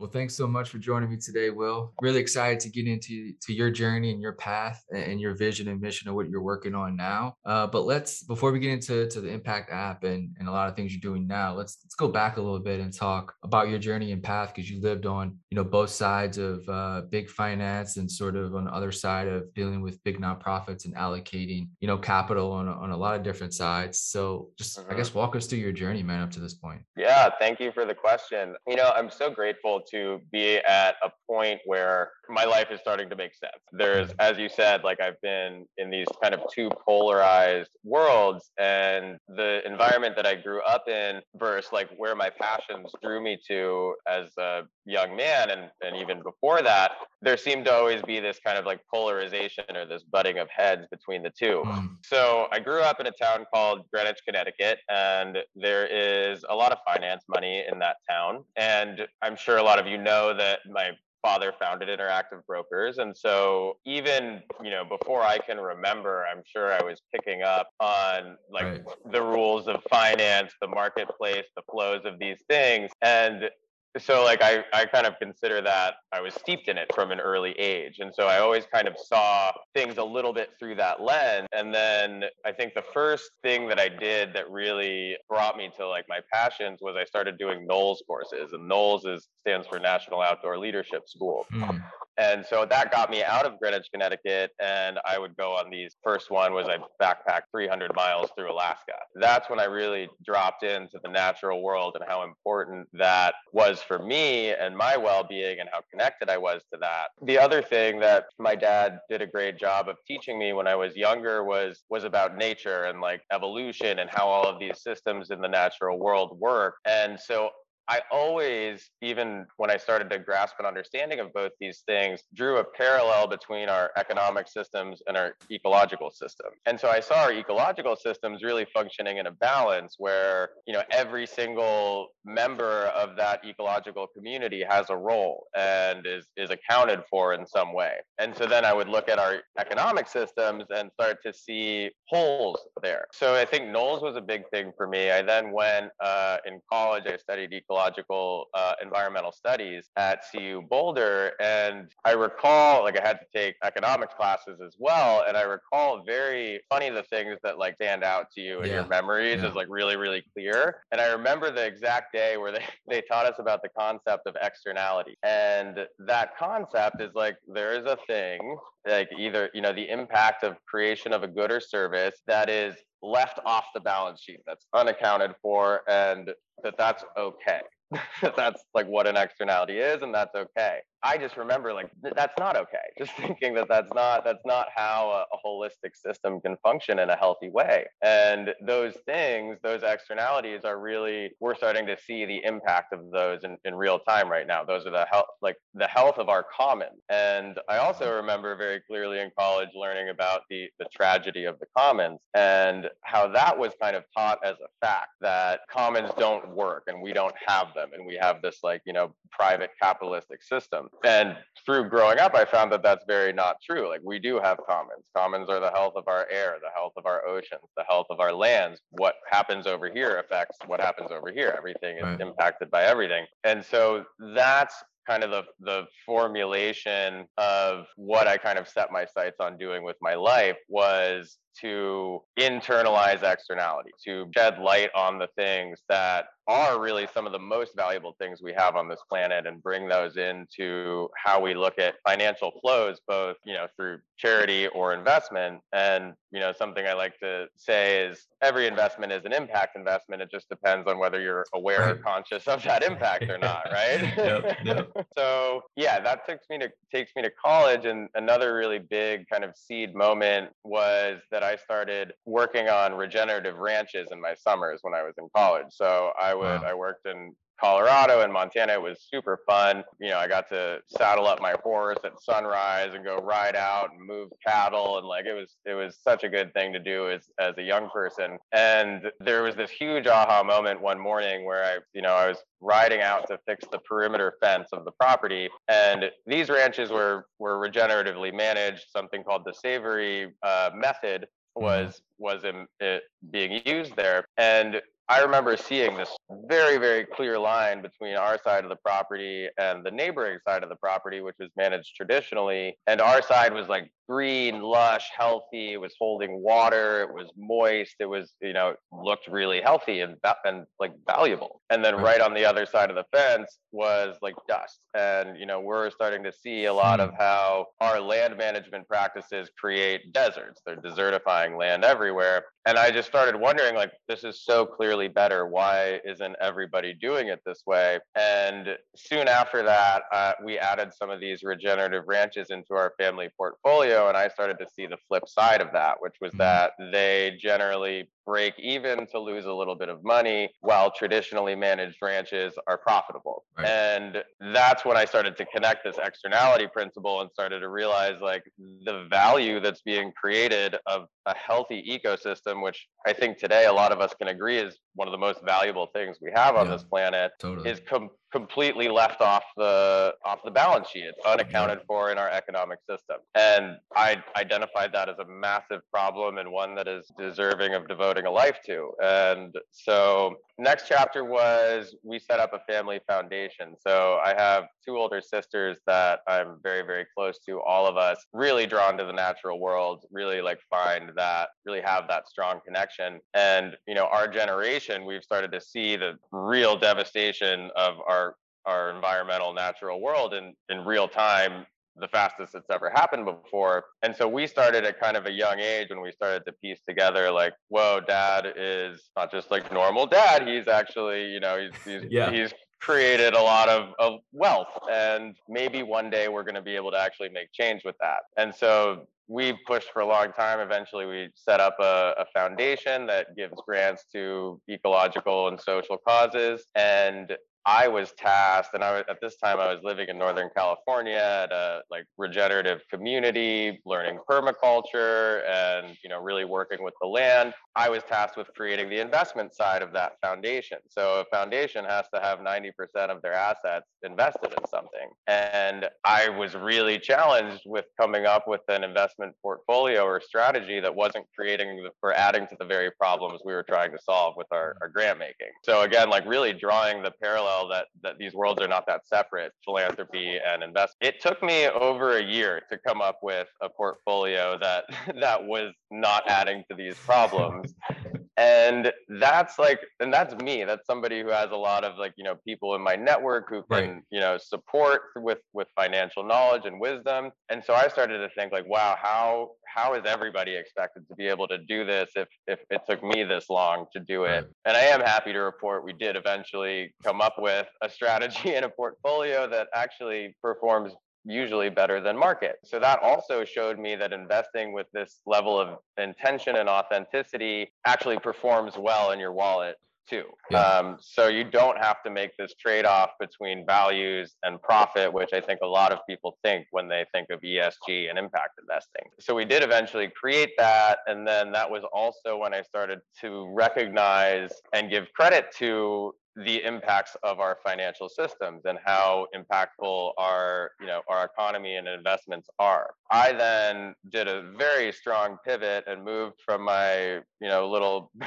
Well, thanks so much for joining me today, Will. Really excited to get into to your journey and your path and your vision and mission of what you're working on now. Uh, but let's before we get into to the Impact app and, and a lot of things you're doing now, let's let's go back a little bit and talk about your journey and path because you lived on you know both sides of uh, big finance and sort of on the other side of dealing with big nonprofits and allocating you know capital on on a lot of different sides. So just mm-hmm. I guess walk us through your journey, man, up to this point. Yeah, thank you for the question. You know, I'm so grateful to be at a point where my life is starting to make sense. There's, as you said, like I've been in these kind of two polarized worlds, and the environment that I grew up in versus like where my passions drew me to as a young man, and, and even before that, there seemed to always be this kind of like polarization or this butting of heads between the two. Mm. So I grew up in a town called Greenwich, Connecticut, and there is a lot of finance money in that town. And I'm sure a lot of you know that my father founded interactive brokers and so even you know before i can remember i'm sure i was picking up on like right. the rules of finance the marketplace the flows of these things and so like I, I kind of consider that i was steeped in it from an early age. And so i always kind of saw things a little bit through that lens. And then i think the first thing that i did that really brought me to like my passions was i started doing NOLS courses. And NOLS is stands for national outdoor leadership school. Mm. And so that got me out of Greenwich, Connecticut. And I would go on these. First one was I backpacked 300 miles through Alaska. That's when I really dropped into the natural world and how important that was for me and my well being and how connected I was to that. The other thing that my dad did a great job of teaching me when I was younger was, was about nature and like evolution and how all of these systems in the natural world work. And so I always, even when I started to grasp an understanding of both these things, drew a parallel between our economic systems and our ecological system. And so I saw our ecological systems really functioning in a balance where, you know, every single member of that ecological community has a role and is, is accounted for in some way. And so then I would look at our economic systems and start to see holes there. So I think NOLS was a big thing for me. I then went uh, in college, I studied ecological ecological uh, environmental studies at CU Boulder. And I recall, like, I had to take economics classes as well. And I recall very funny the things that like stand out to you in yeah. your memories yeah. is like really, really clear. And I remember the exact day where they, they taught us about the concept of externality. And that concept is like, there is a thing like either you know the impact of creation of a good or service that is left off the balance sheet that's unaccounted for and that that's okay. That's like what an externality is and that's okay I just remember like th- that's not okay. Just thinking that that's not that's not how a, a, holistic system can function in a healthy way. And those things, those externalities, are really we're starting to see the impact of those in, in real time right now. Those are the health like the health of our commons. And I also remember very clearly in college learning about the the tragedy of the commons and how that was kind of taught as a fact that commons don't work and we don't have them and we have this like you know private capitalistic system and through growing up, I found that that's very not true. Like we do have commons. Commons are the health of our air, the health of our oceans, the health of our lands. What happens over here affects what happens over here. Everything is right. impacted by everything. And so that's kind of the, the formulation of what I kind of set my sights on doing with my life was to internalize externality, to shed light on the things that are really some of the most valuable things we have on this planet and bring those into how we look at financial flows both you know through charity or investment. And you know something i like to say is every investment is an impact investment. It just depends on whether you're aware right. or conscious of that impact or not right? Yep, yep. so yeah that takes me to takes me to college. And another really big kind of seed moment was that i started working on regenerative ranches in my summers when i was in college. So i would. Wow. I worked in Colorado and Montana. It was super fun. You know, I got to saddle up my horse at sunrise and go ride out and move cattle, and like it was it was such a good thing to do as as a young person. And there was this huge aha moment one morning where I, you know, I was riding out to fix the perimeter fence of the property, and these ranches were were regeneratively managed, something called the Savory uh, method mm-hmm. was was in, it being used there and I remember seeing this very, very clear line between our side of the property and the neighboring side of the property, which was managed traditionally. And our side was like green, lush, healthy. It was holding water. It was moist. It was, you know, looked really healthy and and like valuable. And then right on the other side of the fence was like dust. And you know, we're starting to see a lot of hmm. how our land management practices create deserts. They're desertifying land everywhere. And I just started wondering, like, this is so clearly better. Why isn't everybody doing it this way? And soon after that, uh, we added some of these regenerative ranches into our family portfolio. And I started to see the flip side of that, which was mm-hmm. that they generally break even to lose a little bit of money while traditionally managed ranches are profitable. Right. And that's when I started to connect this externality principle and started to realize like the value that's being created of a healthy ecosystem, which I think today a lot of us can agree is one of the most valuable things we have on yeah, this planet, totally. is com- completely left off the off the balance sheet. It's unaccounted mm-hmm. for in our economic system. And I identified that as a massive problem and one that is deserving of devoting a life to. And so next chapter was we set up a family foundation. So I have two older sisters that I'm very, very close to. All of us really drawn to the natural world, really like find that, really have that strong connection. And, you know, our generation, we've started to see the real devastation of our our environmental natural world in, in real time the fastest it's ever happened before. And so we started at kind of a young age when we started to piece together like, whoa, dad is not just like normal dad. He's actually, you know, he's he's, yeah. he's created a lot of, of wealth. And maybe one day we're going to be able to actually make change with that. And so we've pushed for a long time. Eventually, we set up a, a, foundation that gives grants to ecological and social causes. And I was tasked, and I was, at this time I was living in Northern California at a like regenerative community, learning permaculture, and you know really working with the land. I was tasked with creating the investment side of that foundation. So a foundation has to have 90% of their assets invested in something, and I was really challenged with coming up with an investment portfolio or strategy that wasn't creating or adding to the very problems we were trying to solve with our, our grant making. So again, like really drawing the parallel parallel that that these worlds are not that separate philanthropy and investment it took me over a year to come up with a portfolio that that was not adding to these problems and that's like and that's me that's somebody who has a lot of like you know people in my network who can right. you know support with with financial knowledge and wisdom and so i started to think like wow how how is everybody expected to be able to do this if if it took me this long to do it right. and i am happy to report we did eventually come up with a strategy and a portfolio that actually performs usually better than market. So that also showed me that investing with this level of intention and authenticity actually performs well in your wallet too. Yeah. Um, so you don't have to make this trade off between values and profit, which I think a lot of people think when they think of ESG and impact investing. So we did eventually create that. And then that was also when I started to recognize and give credit to the impacts of our financial systems and how impactful our you know our economy and investments are. I then did a very strong pivot and moved from my you know little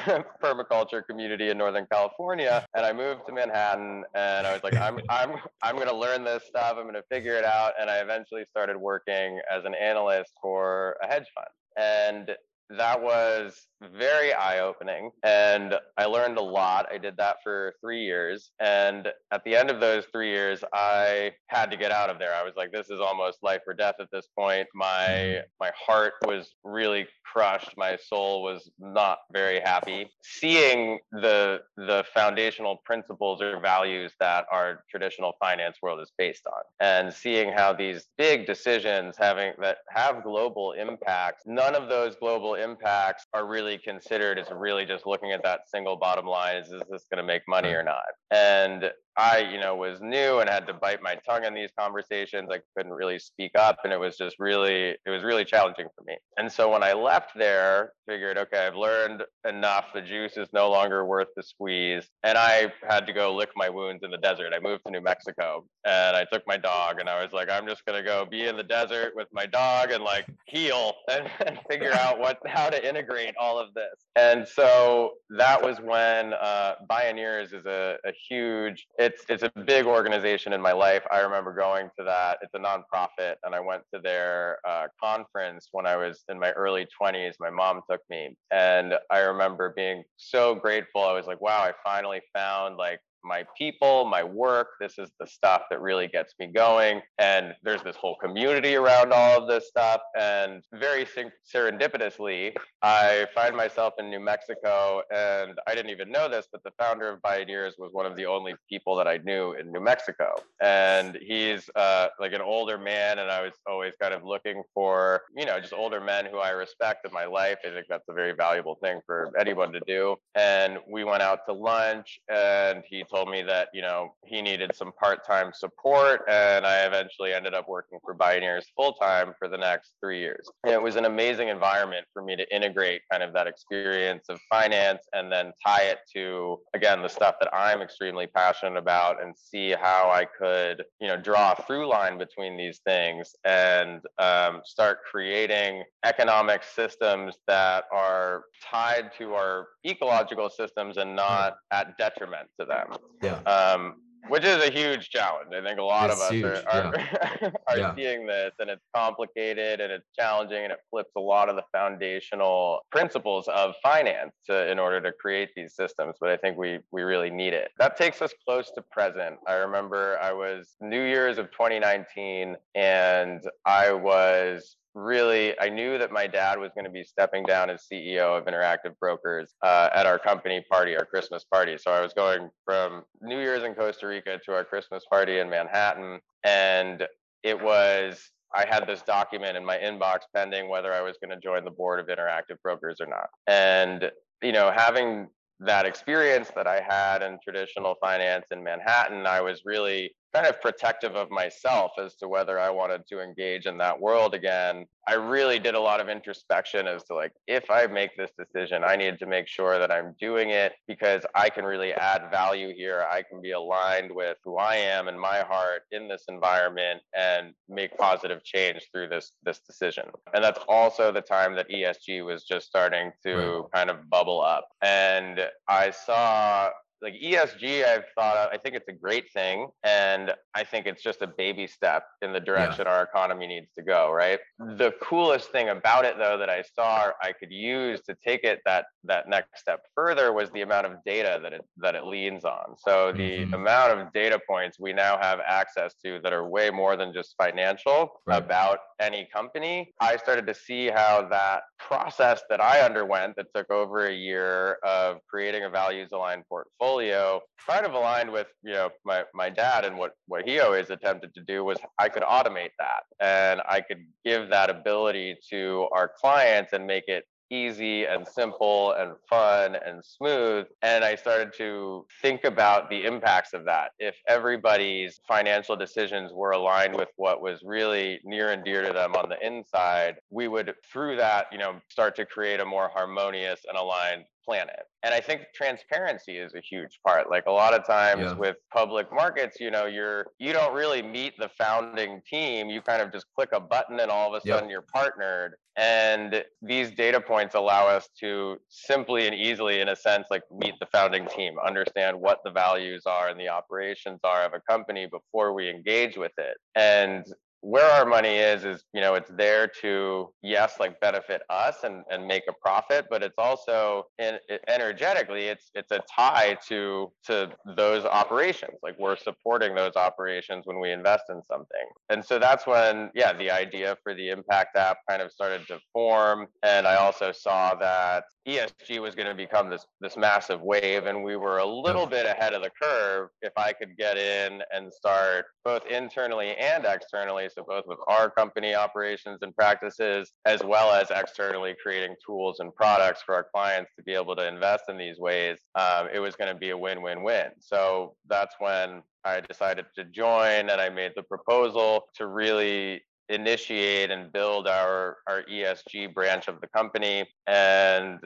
permaculture community in northern california and i moved to manhattan and i was like i'm i'm i'm going to learn this stuff i'm going to figure it out and i eventually started working as an analyst for a hedge fund. And that was very eye opening and I learned a lot. I did that for three years. And at the end of those three years, I had to get out of there. I was like, this is almost life or death at this point. My my heart was really crushed. My soul was not very happy. Seeing the the foundational principles or values that our traditional finance world is based on and seeing how these big decisions having that have global impacts, none of those global impacts are really considered. It's really just looking at that single bottom line: is, is this going to make money or not? And I, you know, was new and had to bite my tongue in these conversations. I couldn't really speak up and it was just really it was really challenging for me. And so when I left there, figured, okay, I've learned enough. The juice is no longer worth the squeeze. And I had to go lick my wounds in the desert. I moved to New Mexico and I took my dog and I was like, I'm just gonna go be in the desert with my dog and like heal and, and figure out what how to integrate all of this. And so that was when uh, Bioneers is a, a huge it's it's a big organization in my life. I remember going to that. It's a nonprofit, and I went to their uh, conference when I was in my early 20s. My mom took me, and I remember being so grateful. I was like, "Wow, I finally found like my people, my work. This is the stuff that really gets me going. And there's this whole community around all of this stuff. And very serendipitously, I find myself in New Mexico. And I didn't even know this, but the founder of Bioneers was one of the only people that I knew in New Mexico. And he's uh, like an older man. And I was always kind of looking for, you know, just older men who I respect in my life. I think that's a very valuable thing for anyone to do. And we went out to lunch and he told me that you know he needed some part-time support and i eventually ended up working for Bioneers full-time for the next three years. And it was an amazing environment for me to integrate kind of that experience of finance and then tie it to again the stuff that i'm extremely passionate about and see how i could you know draw a through line between these things and um, start creating economic systems that are tied to our ecological systems and not at detriment to them yeah. Um, which is a huge challenge. I think a lot it's of us huge, are, are, yeah. are yeah. seeing this, and it's complicated and it's challenging, and it flips a lot of the foundational principles of finance to, in order to create these systems. But I think we we really need it. That takes us close to present. I remember I was New Year's of 2019, and I was really i knew that my dad was going to be stepping down as ceo of interactive brokers uh, at our company party our christmas party. So i was going from new year's in costa rica to our christmas party in manhattan and it was i had this document in my inbox pending whether i was going to join the board of interactive brokers or not. And you know having that experience that i had in traditional finance in manhattan i was really kind of protective of myself as to whether I wanted to engage in that world again. I really did a lot of introspection as to like, if I make this decision, I need to make sure that I'm doing it because I can really add value here. I can be aligned with who I am and my heart in this environment and make positive change through this this decision. And that's also the time that ESG was just starting to kind of bubble up. And I saw like ESG, I've thought of, I think it's a great thing. And I think it's just a baby step in the direction yeah. our economy needs to go, right? The coolest thing about it though that I saw I could use to take it that that next step further was the amount of data that it that it leans on. So the mm-hmm. amount of data points we now have access to that are way more than just financial right. about any company. I started to see how that process that I underwent that took over a year of creating a values aligned portfolio portfolio kind of aligned with you know my, my dad and what what he always attempted to do was i could automate that and i could give that ability to our clients and make it easy and simple and fun and smooth. And I started to think about the impacts of that. If everybody's financial decisions were aligned with what was really near and dear to them on the inside, we would, through that, you know, start to create a more harmonious and aligned planet. And I think transparency is a huge part. Like a lot of times yeah. with public markets, you know, you're you don't really meet the founding team. You kind of just click a button and all of a sudden yep. you're partnered. And these data points allow us to simply and easily, in a sense, like meet the founding team, understand what the values are and the operations are of a company before we engage with it. And where our money is is you know it's there to yes like benefit us and and make a profit but it's also in, energetically it's it's a tie to to those operations. Like we're supporting those operations when we invest in something. And so that's when yeah the idea for the impact app kind of started to form. And i also saw that ESG was going to become this this massive wave, and we were a little bit ahead of the curve. If I could get in and start both internally and externally, so both with our company operations and practices, as well as externally creating tools and products for our clients to be able to invest in these ways, um, it was going to be a win-win-win. So that's when I decided to join, and I made the proposal to really initiate and build our our ESG branch of the company. And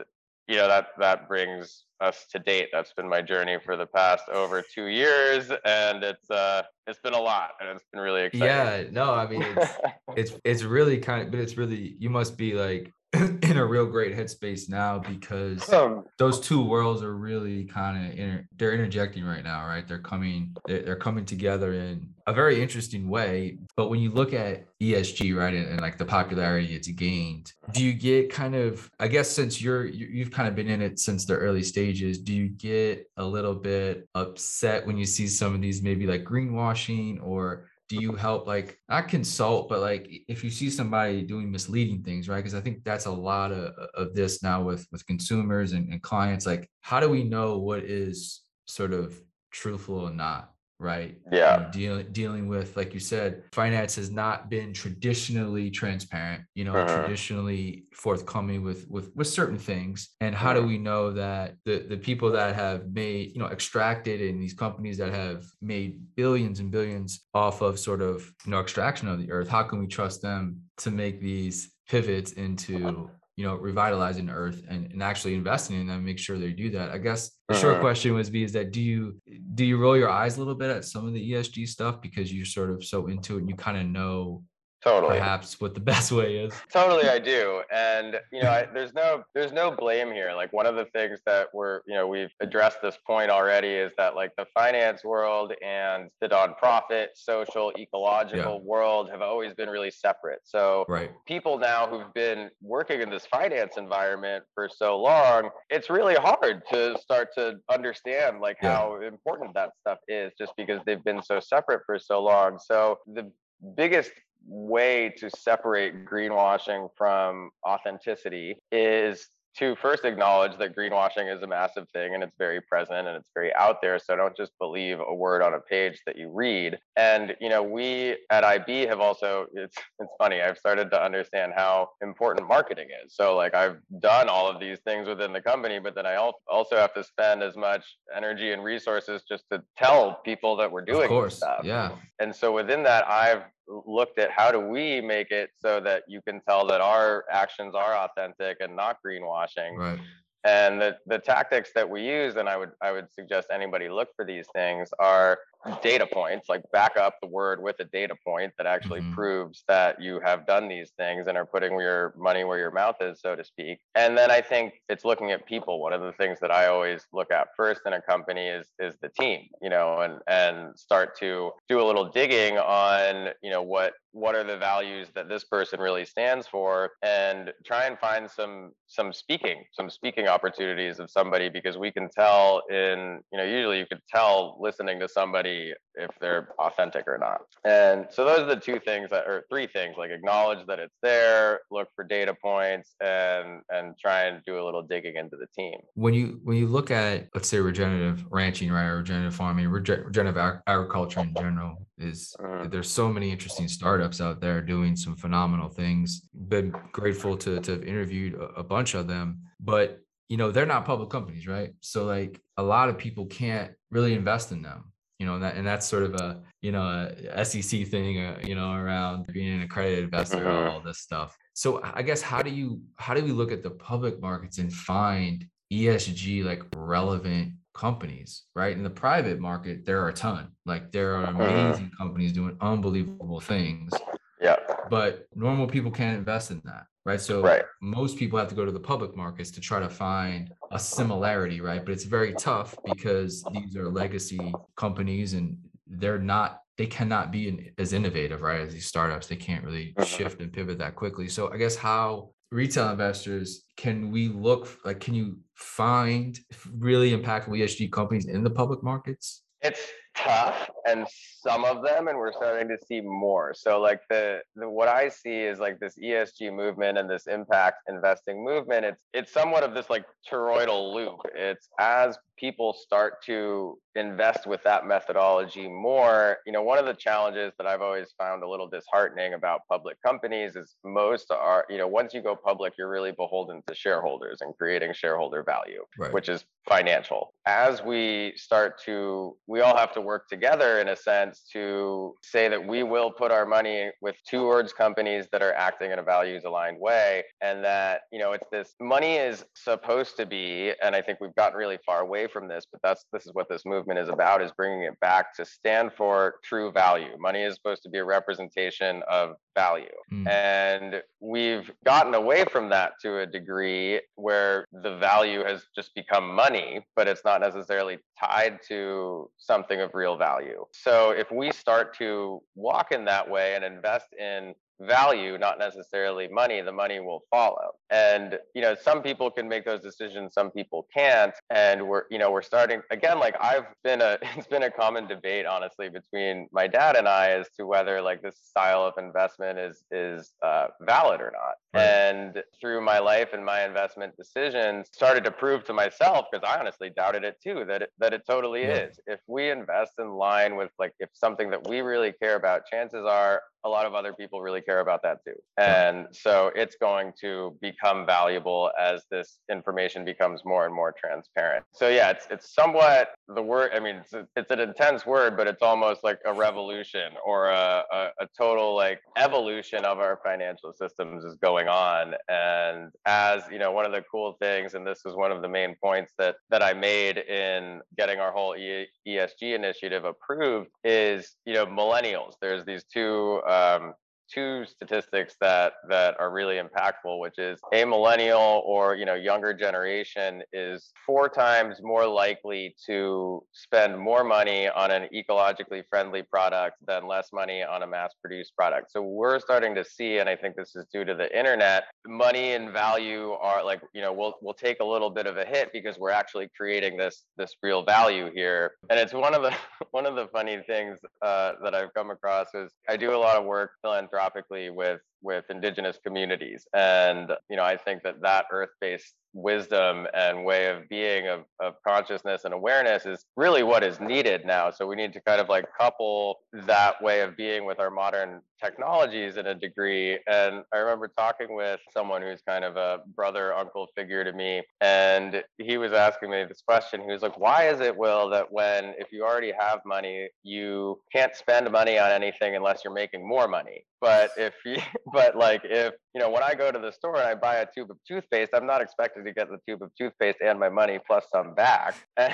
you know that that brings us to date. That's been my journey for the past over 2 years and it's uh it's been a lot and it's been really exciting. Yeah no i mean it's it's it's really kind of but it's really you must be like in a real great headspace now because um, those two worlds are really kind of inter- they're interjecting right now right? They're coming they're, they're, coming together in a very interesting way. But when you look at esg right and, and, like the popularity it's gained do you get kind of i guess since you're you've kind of been in it since the early stages do you get a little bit upset when you see some of these maybe like greenwashing or do you help like not consult but like if you see somebody doing misleading things right? Because i think that's a lot of, of this now with with consumers and, and clients like how do we know what is sort of truthful or not right? Yeah. dealing dealing with, like you said, finance has not been traditionally transparent, you know, uh-huh. traditionally forthcoming with with with certain things. And how do we know that the the people that have made, you know, extracted in these companies that have made billions and billions off of sort of you know extraction of the earth, how can we trust them to make these pivots into you know, revitalizing the earth and, and actually investing in them, make sure they do that. I guess the uh-huh. short question was be is that do you do you roll your eyes a little bit at some of the ESG stuff because you're sort of so into it and you kind of know totally perhaps what the best way is totally i do and you know I, there's no there's no blame here like one of the things that we're you know we've addressed this point already is that like the finance world and the nonprofit social ecological yeah. world have always been really separate so right. people now who've been working in this finance environment for so long it's really hard to start to understand like yeah. how important that stuff is just because they've been so separate for so long so the biggest way to separate greenwashing from authenticity is to first acknowledge that greenwashing is a massive thing and it's very present and it's very out there. So don't just believe a word on a page that you read. And you know we at ib have also it's it's funny i've started to understand how important marketing is. So like i've done all of these things within the company but then i also have to spend as much energy and resources just to tell people that we're doing of course. stuff. Yeah. And so within that i've looked at how do we make it so that you can tell that our actions are authentic and not greenwashing. Right. And the, the tactics that we use and i would i would suggest anybody look for these things are data points like back up the word with a data point that actually mm-hmm. proves that you have done these things and are putting your money where your mouth is so to speak and then i think it's looking at people one of the things that i always look at first in a company is is the team you know and and start to do a little digging on you know what what are the values that this person really stands for and try and find some some speaking some speaking opportunities of somebody because we can tell in you know usually you could tell listening to somebody if they're authentic or not. And so those are the two things that or three things like acknowledge that it's there look for data points and and try and do a little digging into the team. When you when you look at let's say regenerative ranching right or regenerative farming regenerative agriculture in general is uh, there's so many interesting startups out there doing some phenomenal things. Been grateful to to have interviewed a, a bunch of them but you know they're not public companies right? So like a lot of people can't really invest in them you know and, that, and that's sort of a you know a sec thing uh, you know around being an accredited investor uh-huh. all this stuff. So i guess how do you how do we look at the public markets and find esg like relevant companies, right? In the private market, there are a ton. Like there are uh-huh. amazing companies doing unbelievable things. Yeah. But normal people can't invest in that, right? So right. most people have to go to the public markets to try to find a similarity, right? But it's very tough because these are legacy companies and they're not they cannot be as innovative, right? As these startups, they can't really uh-huh. shift and pivot that quickly. So I guess how retail investors can we look like can you find really impactful esg companies in the public markets? It's tough and some of them and we're starting to see more. So like the, the what i see is like this esg movement and this impact investing movement. It's it's somewhat of this like toroidal loop. It's as people start to invest with that methodology more you know one of the challenges that i've always found a little disheartening about public companies is most are you know once you go public you're really beholden to shareholders and creating shareholder value right. which is financial. As we start to we all have to work together in a sense to say that we will put our money with towards companies that are acting in a values aligned way and that you know it's this money is supposed to be and i think we've gotten really far away from this but that's this is what this movement is about is bringing it back to stand for true value. Money is supposed to be a representation of value mm. and we've gotten away from that to a degree where the value has just become money but it's not necessarily tied to something of real value so if we start to walk in that way and invest in value, not necessarily money, the money will follow. And you know, some people can make those decisions, some people can't. And we're, you know, we're starting again. Like I've been a, it's been a common debate, honestly, between my dad and I as to whether like this style of investment is is uh, valid or not. Right. And through my life and my investment decisions, started to prove to myself because I honestly doubted it too that it, that it totally yeah. is. If we invest in line with like if something that we really care about, chances are a lot of other people really care about that too. And so it's going to become valuable as this information becomes more and more transparent. So yeah, it's it's somewhat the word. I mean, it's, a, it's an intense word, but it's almost like a revolution or a, a, a total like evolution of our financial systems is going on. And as you know, one of the cool things, and this is one of the main points that that I made in getting our whole e- ESG initiative approved, is you know millennials. There's these two. Um, two statistics that that are really impactful which is a millennial or you know younger generation is four times more likely to spend more money on an ecologically friendly product than less money on a mass produced product. So we're starting to see and i think this is due to the internet money and value are like you know we'll we'll take a little bit of a hit because we're actually creating this this real value here. And it's one of the one of the funny things uh, that i've come across is i do a lot of work philanthropy philanthropically with with indigenous communities. And you know i think that that earth-based wisdom and way of being of, of consciousness and awareness is really what is needed now. So we need to kind of like couple that way of being with our modern technologies in a degree. And i remember talking with someone who's kind of a brother uncle figure to me and he was asking me this question. He was like why is it will that when if you already have money you can't spend money on anything unless you're making more money? But if you but like if you know when i go to the store and i buy a tube of toothpaste i'm not expected to get the tube of toothpaste and my money plus some back.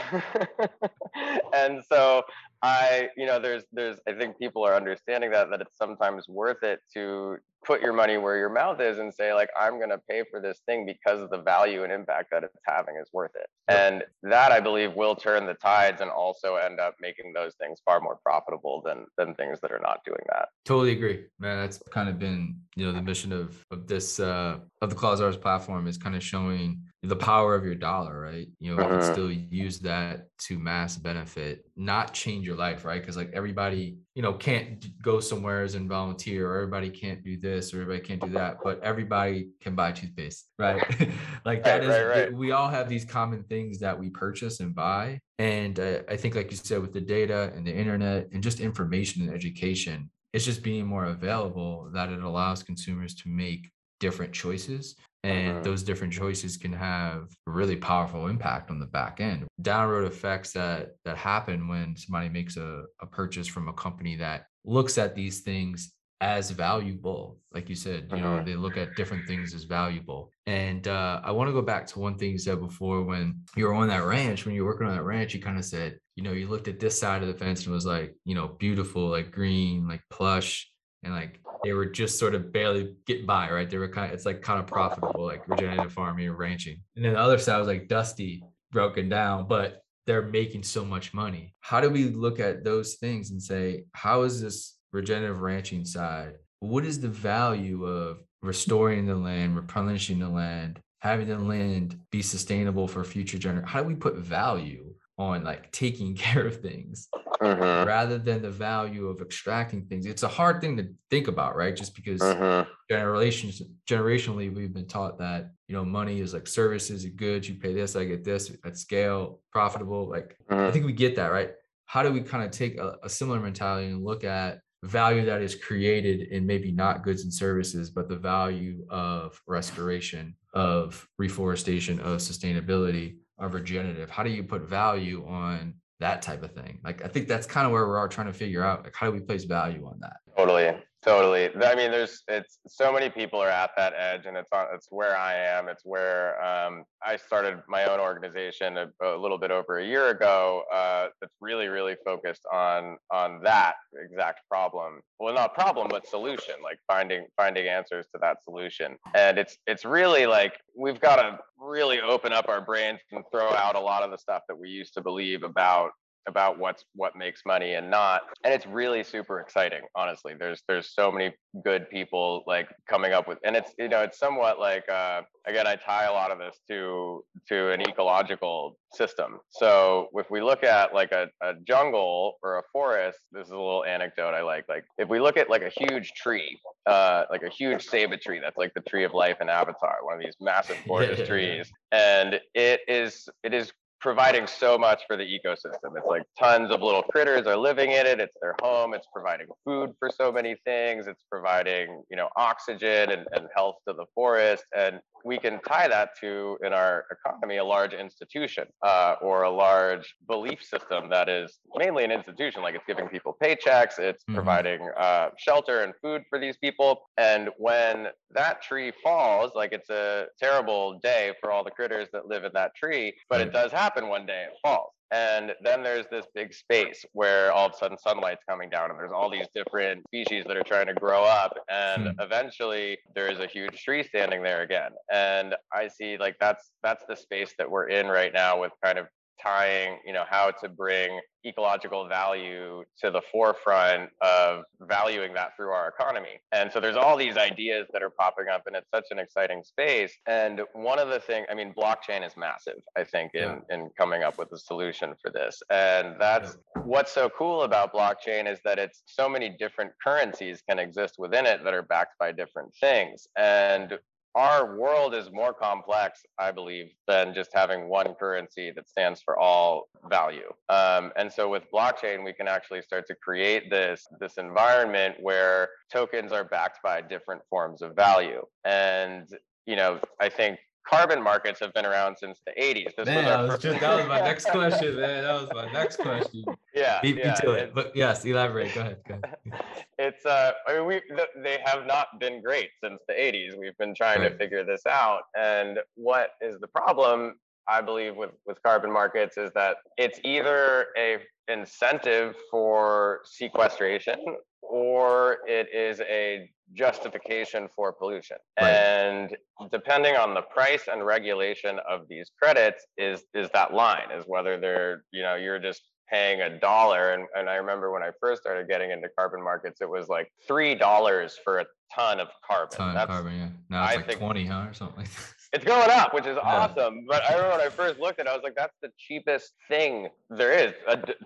And so i you know there's there's i think people are understanding that that it's sometimes worth it to put your money where your mouth is and say like i'm going to pay for this thing because of the value and impact that it's having is worth it. And that i believe will turn the tides and also end up making those things far more profitable than than things that are not doing that. Totally agree. Man that's kind of been you know the mission of of this uh of the Closars platform is kind of showing the power of your dollar, right? You know, you can still use that to mass benefit, not change your life, right? Because like everybody, you know, can't go somewhere and volunteer, or everybody can't do this, or everybody can't do that, but everybody can buy toothpaste, right? like that right, is, right, right. we all have these common things that we purchase and buy. And uh, I think, like you said, with the data and the internet and just information and education, it's just being more available that it allows consumers to make different choices and uh-huh. those different choices can have a really powerful impact on the back end downroad effects that that happen when somebody makes a, a purchase from a company that looks at these things as valuable like you said you uh-huh. know they look at different things as valuable and uh, i want to go back to one thing you said before when you were on that ranch when you were working on that ranch you kind of said you know you looked at this side of the fence and was like you know beautiful like green like plush and like they were just sort of barely getting by, right? They were kind of, it's like kind of profitable, like regenerative farming or ranching. And then the other side was like dusty, broken down, but they're making so much money. How do we look at those things and say, how is this regenerative ranching side? What is the value of restoring the land, replenishing the land, having the land be sustainable for future generations? How do we put value on like taking care of things mm-hmm. rather than the value of extracting things. It's a hard thing to think about, right? Just because mm-hmm. generations generationally we've been taught that you know money is like services, and goods. You pay this, I get this at scale, profitable. Like mm-hmm. I think we get that, right? How do we kind of take a, a similar mentality and look at value that is created in maybe not goods and services, but the value of restoration, of reforestation, of sustainability, of regenerative? How do you put value on that type of thing? Like, I think that's kind of where we're all trying to figure out, like, how do we place value on that? Totally. Totally. I mean, there's it's so many people are at that edge, and it's on. It's where I am. It's where um, I started my own organization a, a, little bit over a year ago. Uh, that's really, really focused on on that exact problem. Well, not problem, but solution. Like finding finding answers to that solution. And it's it's really like we've got to really open up our brains and throw out a lot of the stuff that we used to believe about about what's what makes money and not. And it's really super exciting honestly. There's there's so many good people like coming up with and it's you know it's somewhat like uh again i tie a lot of this to to an ecological system. So if we look at like a, a jungle or a forest this is a little anecdote i like like if we look at like a huge tree uh like a huge ceiba tree that's like the tree of life in avatar one of these massive gorgeous trees and it is it is providing so much for the ecosystem. It's like tons of little critters are living in it. It's their home. It's providing food for so many things. It's providing, you know, oxygen and, and health to the forest. And we can tie that to, in our economy, a large institution uh, or a large belief system that is mainly an institution. Like it's giving people paychecks, it's mm-hmm. providing uh, shelter and food for these people. And when that tree falls, like it's a terrible day for all the critters that live in that tree, but it does happen happen one day, it falls. And then there's this big space where all of a sudden sunlight's coming down and there's all these different species that are trying to grow up. And hmm. eventually there is a huge tree standing there again. And I see like that's that's the space that we're in right now with kind of tying, you know, how to bring ecological value to the forefront of valuing that through our economy. And so there's all these ideas that are popping up and it's such an exciting space. And one of the things, I mean, blockchain is massive, I think, in, yeah. in coming up with a solution for this. And that's yeah. what's so cool about blockchain is that it's so many different currencies can exist within it that are backed by different things. And our world is more complex, I believe, than just having one currency that stands for all value. Um, and so with blockchain, we can actually start to create this, this environment where tokens are backed by different forms of value. And, you know, I think carbon markets have been around since the 80s. This man, was, was just, that was my next question, man. That was my next question. Yeah. Beat yeah, me to it. But yes, elaborate. Go ahead. Go ahead. it's, uh, I mean, we, they have not been great since the 80s. We've been trying right. to figure this out. And what is the problem? I believe with, with carbon markets is that it's either a incentive for sequestration or it is a justification for pollution. Right. And depending on the price and regulation of these credits is is that line is whether they're, you know, you're just paying a dollar and, and I remember when I first started getting into carbon markets, it was like three dollars for a ton of carbon. Ton of carbon, yeah. Now it's I like think, 20, huh? Or something like that it's going up, which is awesome. But I remember when I first looked at it, I was like, that's the cheapest thing there is.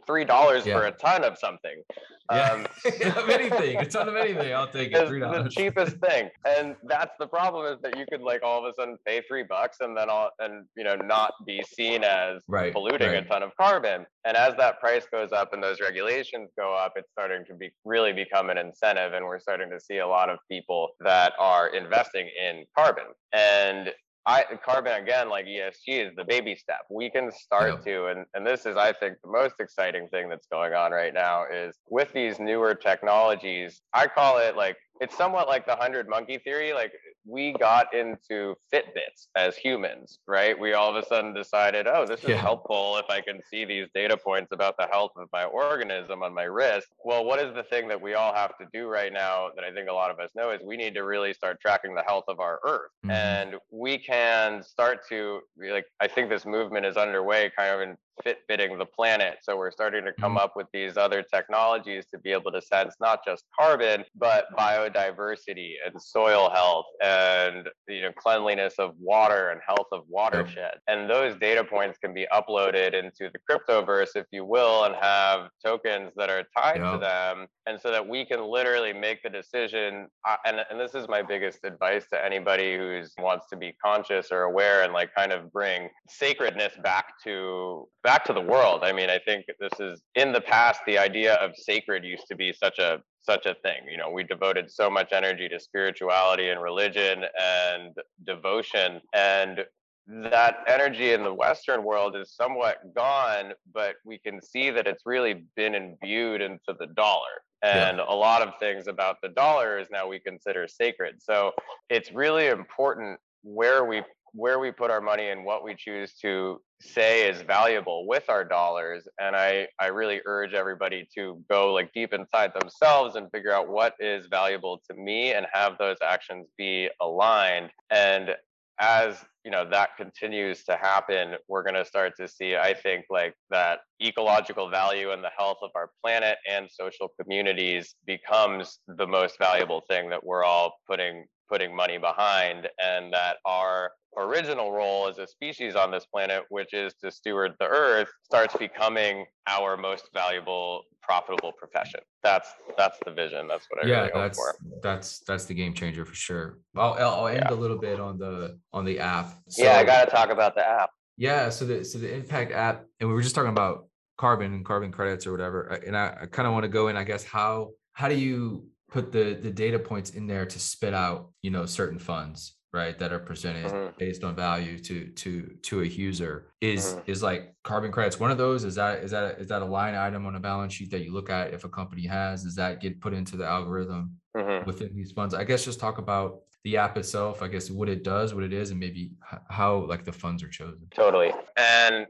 Three dollars yeah. for a ton of something. Yeah. Um, of anything, a ton of anything, I'll take it. Three dollars. The cheapest thing, and that's the problem is that you could like all of a sudden pay three bucks and then all and you know not be seen as right, polluting right. a ton of carbon. And as that price goes up and those regulations go up, it's starting to be really become an incentive, and we're starting to see a lot of people that are investing in carbon and I carbon again, like ESG is the baby step. We can start yeah. to, and, and this is, I think, the most exciting thing that's going on right now is with these newer technologies. I call it like it's somewhat like the hundred monkey theory. Like we got into Fitbits as humans, right? We all of a sudden decided, oh, this is yeah. helpful if I can see these data points about the health of my organism on my wrist. Well, what is the thing that we all have to do right now that I think a lot of us know is we need to really start tracking the health of our earth. Mm-hmm. And we can start to like I think this movement is underway kind of in fit fitting the planet. So we're starting to come mm-hmm. up with these other technologies to be able to sense not just carbon, but biodiversity and soil health and you know cleanliness of water and health of watershed. And those data points can be uploaded into the cryptoverse, if you will, and have tokens that are tied to them. And so that we can literally make the decision. Uh, and, and this is my biggest advice to anybody who wants to be conscious or aware and like kind of bring sacredness back to back to the world. I mean, I think this is in the past the idea of sacred used to be such a such a thing. You know, we devoted so much energy to spirituality and religion and devotion and that energy in the western world is somewhat gone but we can see that it's really been imbued into the dollar and yeah. a lot of things about the dollar is now we consider sacred so it's really important where we where we put our money and what we choose to say is valuable with our dollars and i i really urge everybody to go like deep inside themselves and figure out what is valuable to me and have those actions be aligned. And as you know that continues to happen we're going to start to see i think like that ecological value and the health of our planet and social communities becomes the most valuable thing that we're all putting putting money behind and that our original role as a species on this planet, which is to steward the earth, starts becoming our most valuable, profitable profession. That's that's the vision. That's what I yeah, really that's for. that's that's the game changer for sure. I'll I'll end yeah. a little bit on the on the app. So, yeah, I got to talk about the app. Yeah, so the so the impact app, and we were just talking about carbon and carbon credits or whatever, uh, and I, I kind of want to go in. I guess how how do you put the the data points in there to spit out you know certain funds right that are presented mm-hmm. based on value to to to a user is mm-hmm. is like carbon credits one of those is that is that is that a line item on a balance sheet that you look at if a company has does that get put into the algorithm mm-hmm. within these funds i guess just talk about the app itself i guess what it does what it is and maybe how like the funds are chosen totally and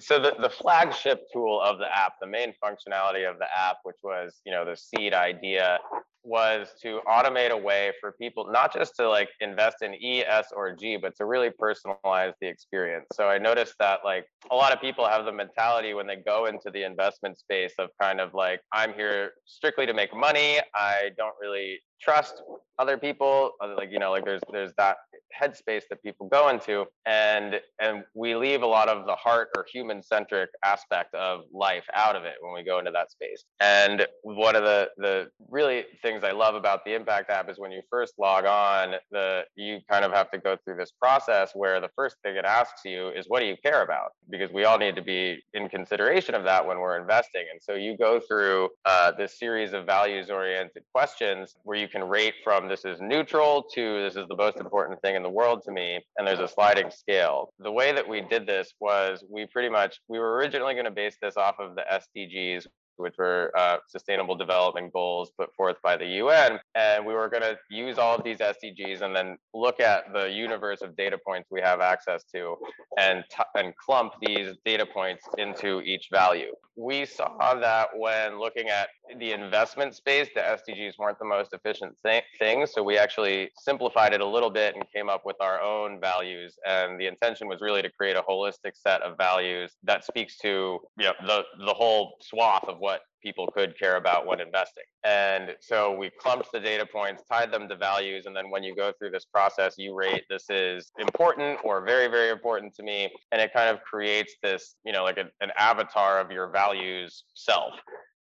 so the, the flagship tool of the app the main functionality of the app which was you know the seed idea was to automate a way for people not just to like invest in E, S, or G, but to really personalize the experience. So I noticed that like a lot of people have the mentality when they go into the investment space of kind of like, I'm here strictly to make money. I don't really trust other people like you know like there's there's that headspace that people go into and and we leave a lot of the heart or human centric aspect of life out of it when we go into that space. And one of the the really things i love about the impact app is when you first log on the you kind of have to go through this process where the first thing it asks you is what do you care about? Because we all need to be in consideration of that when we're investing. And so you go through uh, this series of values oriented questions where you can rate from this is neutral to this is the most important thing in the world to me and there's a sliding scale the way that we did this was we pretty much we were originally going to base this off of the sdgs which were uh, sustainable development goals put forth by the UN. And we were going to use all of these SDGs and then look at the universe of data points we have access to and, t- and clump these data points into each value. We saw that when looking at the investment space, the SDGs weren't the most efficient th- thing. So we actually simplified it a little bit and came up with our own values. And the intention was really to create a holistic set of values that speaks to you know, the, the whole swath of what people could care about when investing. And so we clumped the data points, tied them to values, and then when you go through this process, you rate this is important or very, very important to me. And it kind of creates this, you know, like a, an avatar of your values self.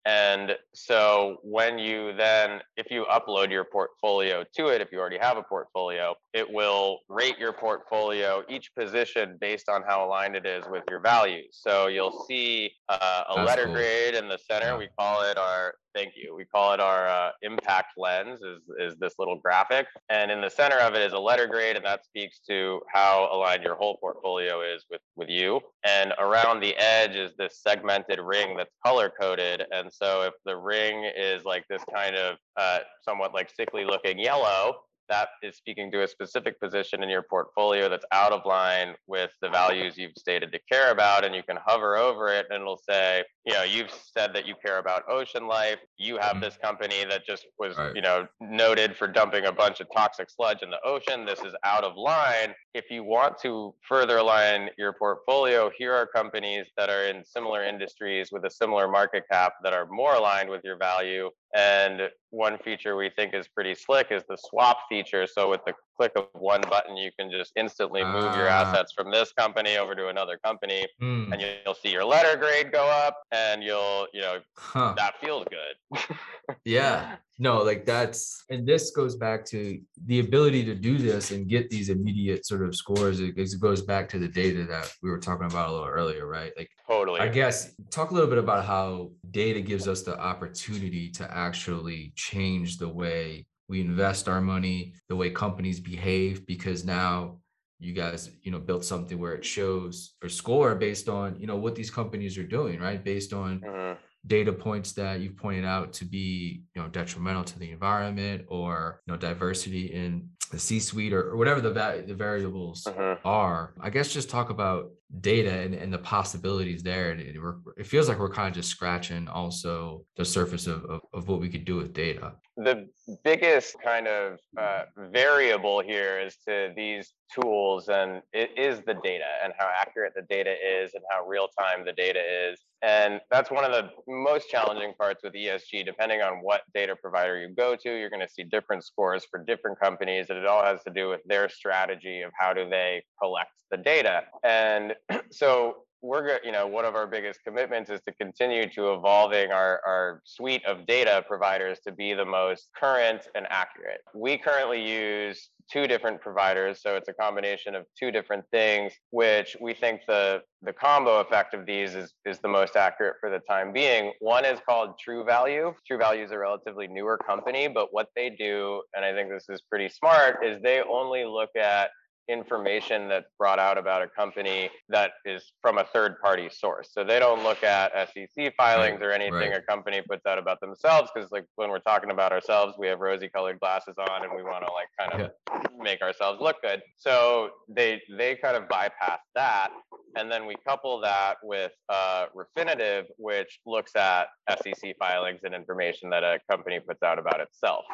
And so when you then, if you upload your portfolio to it, if you already have a portfolio, it will rate your portfolio, each position based on how aligned it is with your values. So you'll see uh, a That's letter cool. grade in the center. We call it our Thank you. We call it our uh, impact lens is, is this little graphic. And in the center of it is a letter grade, and that speaks to how aligned your whole portfolio is with, with you. And around the edge is this segmented ring that's color coded. And so if the ring is like this kind of uh, somewhat like sickly looking yellow, that is speaking to a specific position in your portfolio that's out of line with the values you've stated to care about. And you can hover over it and it'll say, you know, you've said that you care about ocean life. You have mm-hmm. this company that just was, right. you know, noted for dumping a bunch of toxic sludge in the ocean. This is out of line. If you want to further align your portfolio, here are companies that are in similar industries with a similar market cap that are more aligned with your value and one feature we think is pretty slick is the swap feature. So with the click of one button, you can just instantly move your ah. assets from this company over to another company, mm. and you'll see your letter grade go up, and you'll, you know, huh. that feels good. yeah. No, like that's, and this goes back to the ability to do this and get these immediate sort of scores. It, it goes back to the data that we were talking about a little earlier, right? Like, totally. I guess talk a little bit about how data gives us the opportunity to actually change the way we invest our money, the way companies behave, because now you guys, you know, built something where it shows or score based on, you know, what these companies are doing, right? Based on mm-hmm. data points that you've pointed out to be, you know, detrimental to the environment or, you know, diversity in the C-suite or, or whatever the va- the variables mm-hmm. are. I guess just talk about data and, and the possibilities there. And it, it, feels like we're kind of just scratching also the surface of, of, of what we could do with data. The biggest kind of uh, variable here is to these tools and it is the data and how accurate the data is and how real time the data is. And that's one of the most challenging parts with ESG. Depending on what data provider you go to, you're going to see different scores for different companies. And it all has to do with their strategy of how do they collect the data. And so we're you know one of our biggest commitments is to continue to evolving our, our suite of data providers to be the most current and accurate we currently use two different providers so it's a combination of two different things which we think the the combo effect of these is is the most accurate for the time being one is called True Value. true value is a relatively newer company but what they do and i think this is pretty smart is they only look at information that's brought out about a company that is from a third party source. So they don't look at SEC filings or anything right. a company puts out about themselves because like when we're talking about ourselves, we have rosy colored glasses on and we want to like kind of yeah. make ourselves look good. So they they kind of bypass that. And then we couple that with uh, Refinitiv, which looks at SEC filings and information that a company puts out about itself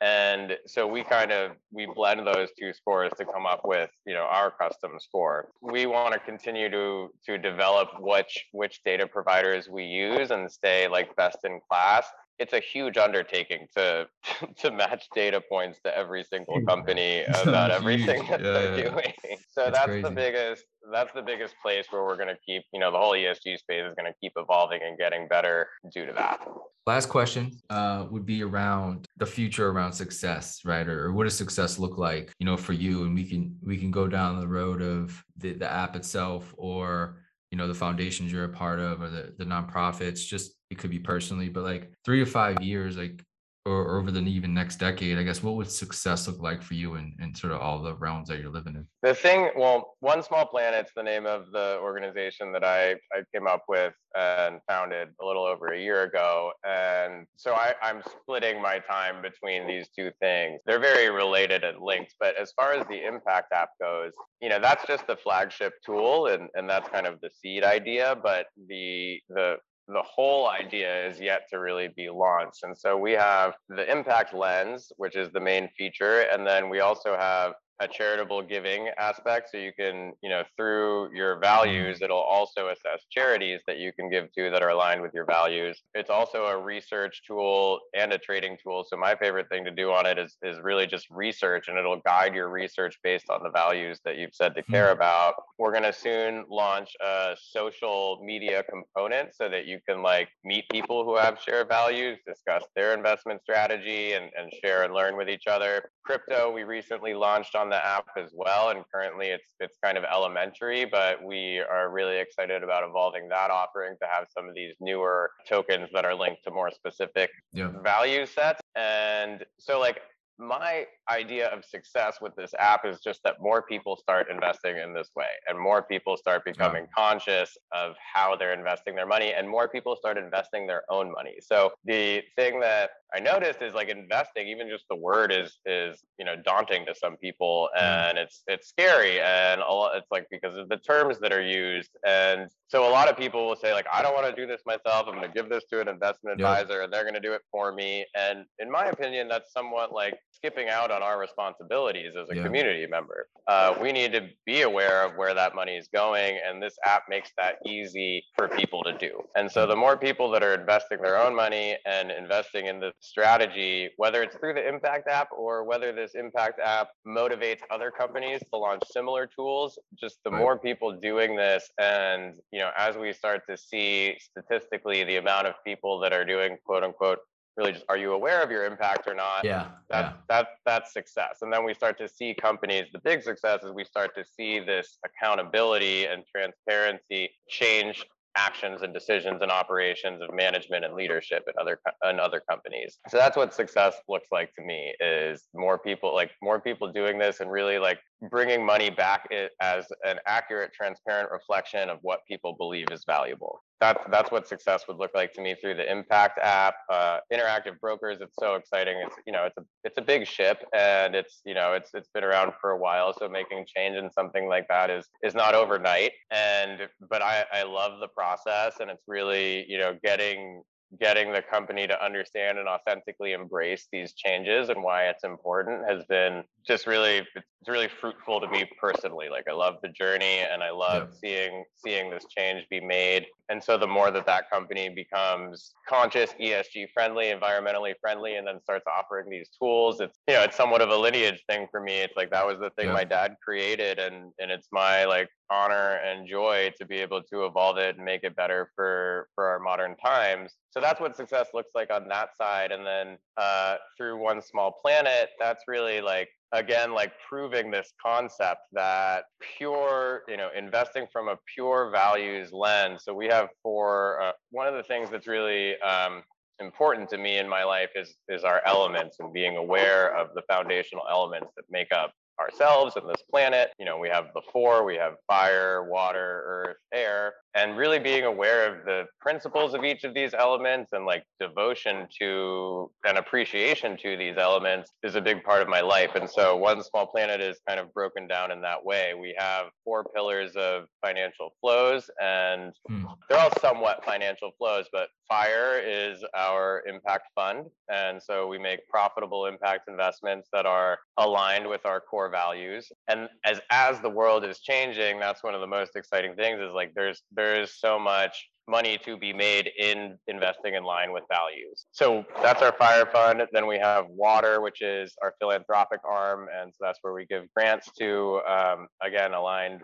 and so we kind of we blend those two scores to come up with you know our custom score. We want to continue to to develop which which data providers we use and stay like best in class it's a huge undertaking to to match data points to every single company about everything that yeah, they're yeah. doing. So that's the biggest that's the biggest place where we're going to keep, you know, the whole ESG space is going to keep evolving and getting better due to that. Last question uh, would be around the future around success, right? Or, or, what does success look like, you know, for you? And we can we can go down the road of the, the app itself or you know the foundations you're a part of or the, the nonprofits just it could be personally but like three to five years like or over the even next decade, I guess, what would success look like for you in, in sort of all the realms that you're living in? The thing, well, One Small Planet's the name of the organization that I, I came up with and founded a little over a year ago. And so I, I'm splitting my time between these two things. They're very related and linked. But as far as the Impact app goes, you know, that's just the flagship tool and, and that's kind of the seed idea. But the the the whole idea is yet to really be launched. And so we have the impact lens, which is the main feature. And then we also have a charitable giving aspect. So you can, you know, through your mm-hmm. values, it'll also assess charities that you can give to that are aligned with your values. It's also a research tool and a trading tool. So my favorite thing to do on it is is really just research and it'll guide your research based on the values that you've said to care mm-hmm. about. We're gonna soon launch a social media component so that you can like meet people who have shared values, discuss their investment strategy and, and share and learn with each other. Crypto, we recently launched on the app as well, and currently it's it's kind of elementary, but we are really excited about evolving that offering to have some of these newer tokens that are linked to more specific yeah. value sets. And so like my idea of success with this app is just that more people start investing in this way and more people start becoming yeah. conscious of how they're investing their money and more people start investing their own money. So the thing that I noticed is like investing, even just the word is is you know daunting to some people, mm. and it's it's scary, and a lot, it's like because of the terms that are used, and so a lot of people will say like I don't want to do this myself. I'm going to give this to an investment advisor, and they're going to do it for me. And in my opinion, that's somewhat like skipping out on our responsibilities as a yeah. community member. Uh, we need to be aware of where that money is going, and this app makes that easy for people to do. And so the more people that are investing their own money and investing in the strategy, whether it's through the Impact app or whether this Impact app motivates other companies to launch similar tools, just the right. more people doing this, and you know, as we start to see statistically the amount of people that are doing quote unquote really just are you aware of your impact or not yeah that, yeah. that that's success and then we start to see companies the big success is we start to see this accountability and transparency change actions and decisions and operations of management and leadership in other in other companies. So that's what success looks like to me is more people like more people doing this and really like bringing money back as an accurate transparent reflection of what people believe is valuable. That's that's what success would look like to me through the impact app uh, interactive brokers. It's so exciting. It's you know it's a it's a big ship and it's you know it's it's been around for a while so making change in something like that is is not overnight. And but i i love the process and it's really you know getting getting the company to understand and authentically embrace these changes and why it's important has been just really it's really fruitful to me personally like i love the journey and i love yeah. seeing seeing this change be made and so the more that that company becomes conscious esg friendly environmentally friendly and then starts offering these tools it's you know it's somewhat of a lineage thing for me it's like that was the thing yeah. my dad created and and it's my like honor and joy to be able to evolve it and make it better for for our modern times. So that's what success looks like on that side. And then uh, through one small planet that's really like again like proving this concept that pure you know investing from a pure values lens. So we have for uh, one of the things that's really um, important to me in my life is is our elements and being aware of the foundational elements that make up ourselves and this planet. You know, we have the four, we have fire, water, earth, air, and really being aware of the principles of each of these elements and like devotion to and appreciation to these elements is a big part of my life. And so One Small Planet is kind of broken down in that way. We have four pillars of financial flows, and hmm. they're all somewhat financial flows, but fire is our impact fund. And so we make profitable impact investments that are aligned with our core values. And as as the world is changing, that's one of the most exciting things is like there's there is so much money to be made in investing in line with values. So that's our fire fund. Then we have water, which is our philanthropic arm. And so that's where we give grants to, um, again, aligned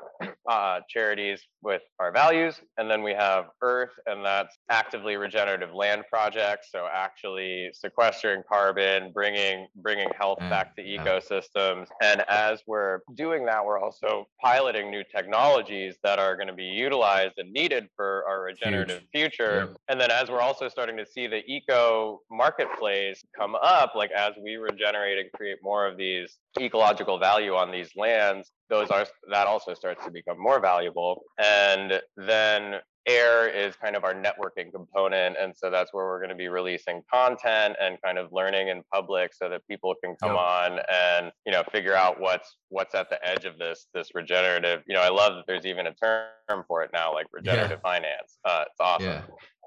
uh, charities with our values. And then we have earth, and that's actively regenerative land projects. So actually sequestering carbon, bringing, bringing health mm, back to ecosystems. And as we're doing that, we're also piloting new technologies that are going to be utilized and needed for our regenerative regenerative future. Yep. And then as we're also starting to see the eco marketplace come up, like as we regenerate and create more of these ecological value on these lands, those are that also starts to become more valuable. And then air is kind of our networking component and so that's where we're going to be releasing content and kind of learning in public so that people can come yep. on and you know figure out what's what's at the edge of this this regenerative you know i love that there's even a term for it now like regenerative yeah. finance. Uh, it's awesome. Yeah.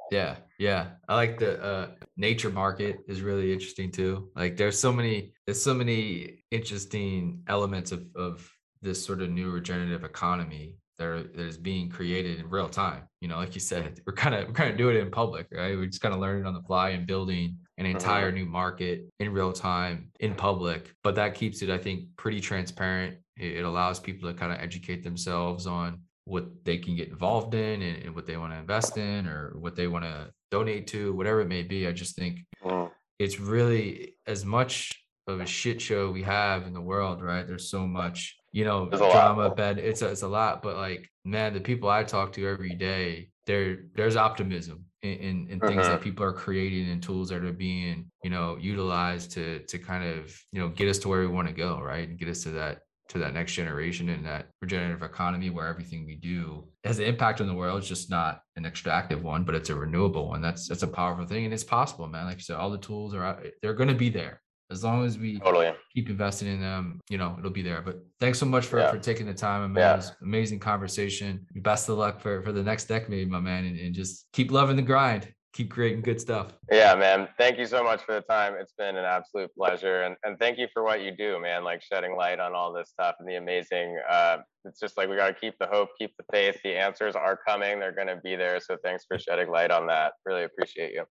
Yeah. Yeah. I like the uh, nature market is really interesting too. Like there's so many there's so many interesting elements of of this sort of new regenerative economy that is being created in real time. You know, like you said, we're kind of we're kind of doing it in public, right? We're just kind of learning on the fly and building an mm-hmm. entire new market in real time in public. But that keeps it, I think, pretty transparent. It, allows people to kind of educate themselves on what they can get involved in and, and what they want to invest in or what they want to donate to, whatever it may be. I just think mm. it's really as much of a shit show we have in the world, right? There's so much you know, drama, bed. It's a, it's a lot, but like, man, the people I talk to every day, there there's optimism in, in, in things that mm-hmm. people are creating and tools that are being, you know, utilized to to kind of, you know, get us to where we want to go, right? And get us to that to that next generation and that regenerative economy where everything we do has an impact on the world. It's just not an extractive one, but it's a renewable one. That's that's a powerful thing, and it's possible, man. Like you said, all the tools are out, they're going to be there as long as we totally. keep investing in them. You know, it'll be there. But thanks so much for yeah. for taking the time, man. Yeah. It was amazing conversation. Best of luck for for the next decade, my man, and, and just keep loving the grind keep creating good stuff. Yeah, man. Thank you so much for the time. It's been an absolute pleasure. And, and thank you for what you do, man, like shedding light on all this stuff and the amazing. Uh, it's just like we got to keep the hope, keep the faith. The answers are coming, they're going to be there. So thanks for shedding light on that. Really appreciate you.